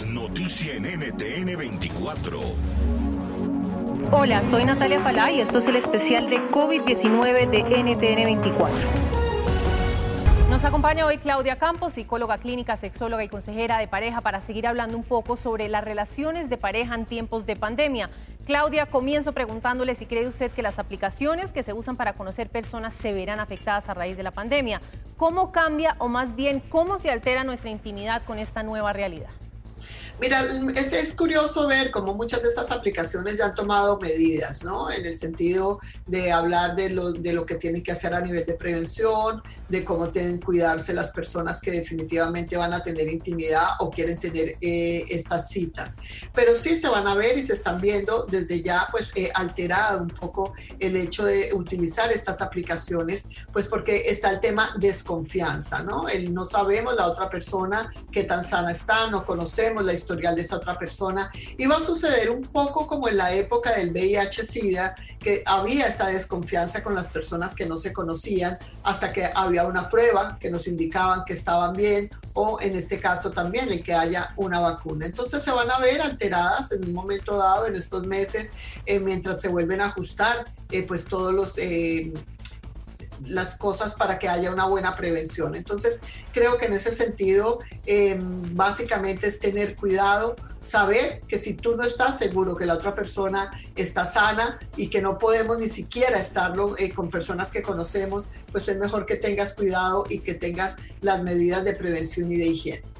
noticia en NTN 24. Hola, soy Natalia Falá y esto es el especial de COVID-19 de NTN 24. Nos acompaña hoy Claudia Campos, psicóloga clínica, sexóloga y consejera de pareja, para seguir hablando un poco sobre las relaciones de pareja en tiempos de pandemia. Claudia, comienzo preguntándole si cree usted que las aplicaciones que se usan para conocer personas se verán afectadas a raíz de la pandemia. ¿Cómo cambia o más bien cómo se altera nuestra intimidad con esta nueva realidad? Mira, es, es, curioso ver cómo muchas de estas aplicaciones ya han tomado medidas, ¿no? En el sentido de hablar de lo, de lo que tienen que hacer a nivel de prevención, de cómo tienen que cuidarse las personas que definitivamente van a tener intimidad o quieren tener eh, estas citas. Pero sí se van a ver y se están viendo desde ya, pues, eh, alterado un poco el hecho de utilizar estas aplicaciones, pues porque está el tema desconfianza, ¿no? El no sabemos la otra persona qué tan sana está, no conocemos la historia de esa otra persona. Y va a suceder un poco como en la época del VIH-Sida, que había esta desconfianza con las personas que no se conocían hasta que había una prueba que nos indicaban que estaban bien o en este caso también el que haya una vacuna. Entonces se van a ver alteradas en un momento dado en estos meses eh, mientras se vuelven a ajustar eh, pues todos los eh, las cosas para que haya una buena prevención. Entonces, creo que en ese sentido, em, básicamente es tener cuidado, saber que si tú no estás seguro que la otra persona está sana y que no podemos ni siquiera estarlo eh, con personas que conocemos, pues es mejor que tengas cuidado y que tengas las medidas de prevención y de higiene.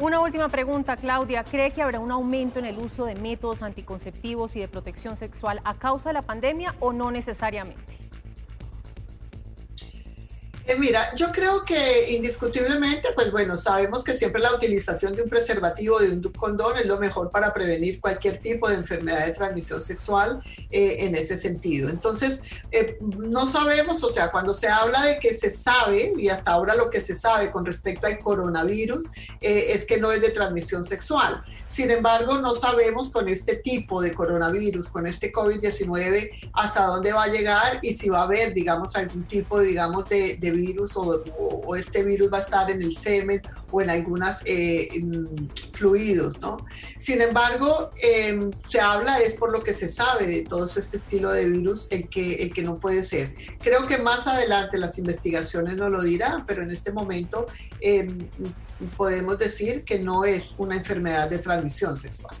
Una última pregunta, Claudia. ¿Cree que habrá un aumento en el uso de métodos anticonceptivos y de protección sexual a causa de la pandemia o no necesariamente? Eh, mira, yo creo que indiscutiblemente, pues bueno, sabemos que siempre la utilización de un preservativo, de un condón, es lo mejor para prevenir cualquier tipo de enfermedad de transmisión sexual eh, en ese sentido. Entonces, eh, no sabemos, o sea, cuando se habla de que se sabe, y hasta ahora lo que se sabe con respecto al coronavirus, es que no es de transmisión sexual. Sin embargo, no sabemos con este tipo de coronavirus, con este COVID-19, hasta dónde va a llegar y si va a haber, digamos, algún tipo, digamos, de, de virus o, este virus va a estar en el semen o en algunos eh, fluidos, ¿no? Sin embargo, em, se habla, es por lo que se sabe de todo este estilo de virus, el que, el que no puede ser. Creo que más adelante las investigaciones nos lo dirán, pero en este momento em, podemos decir que no es una enfermedad de transmisión sexual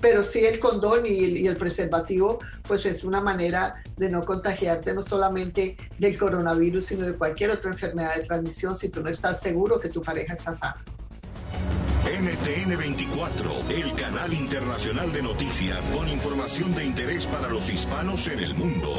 pero sí el condón y el, preservativo, pues es una manera de no contagiarte no solamente del coronavirus, sino de cualquier otra enfermedad de transmisión si tú no estás seguro que tu pareja está sana. NTN 24, el canal internacional de noticias con información de interés para los hispanos en el mundo.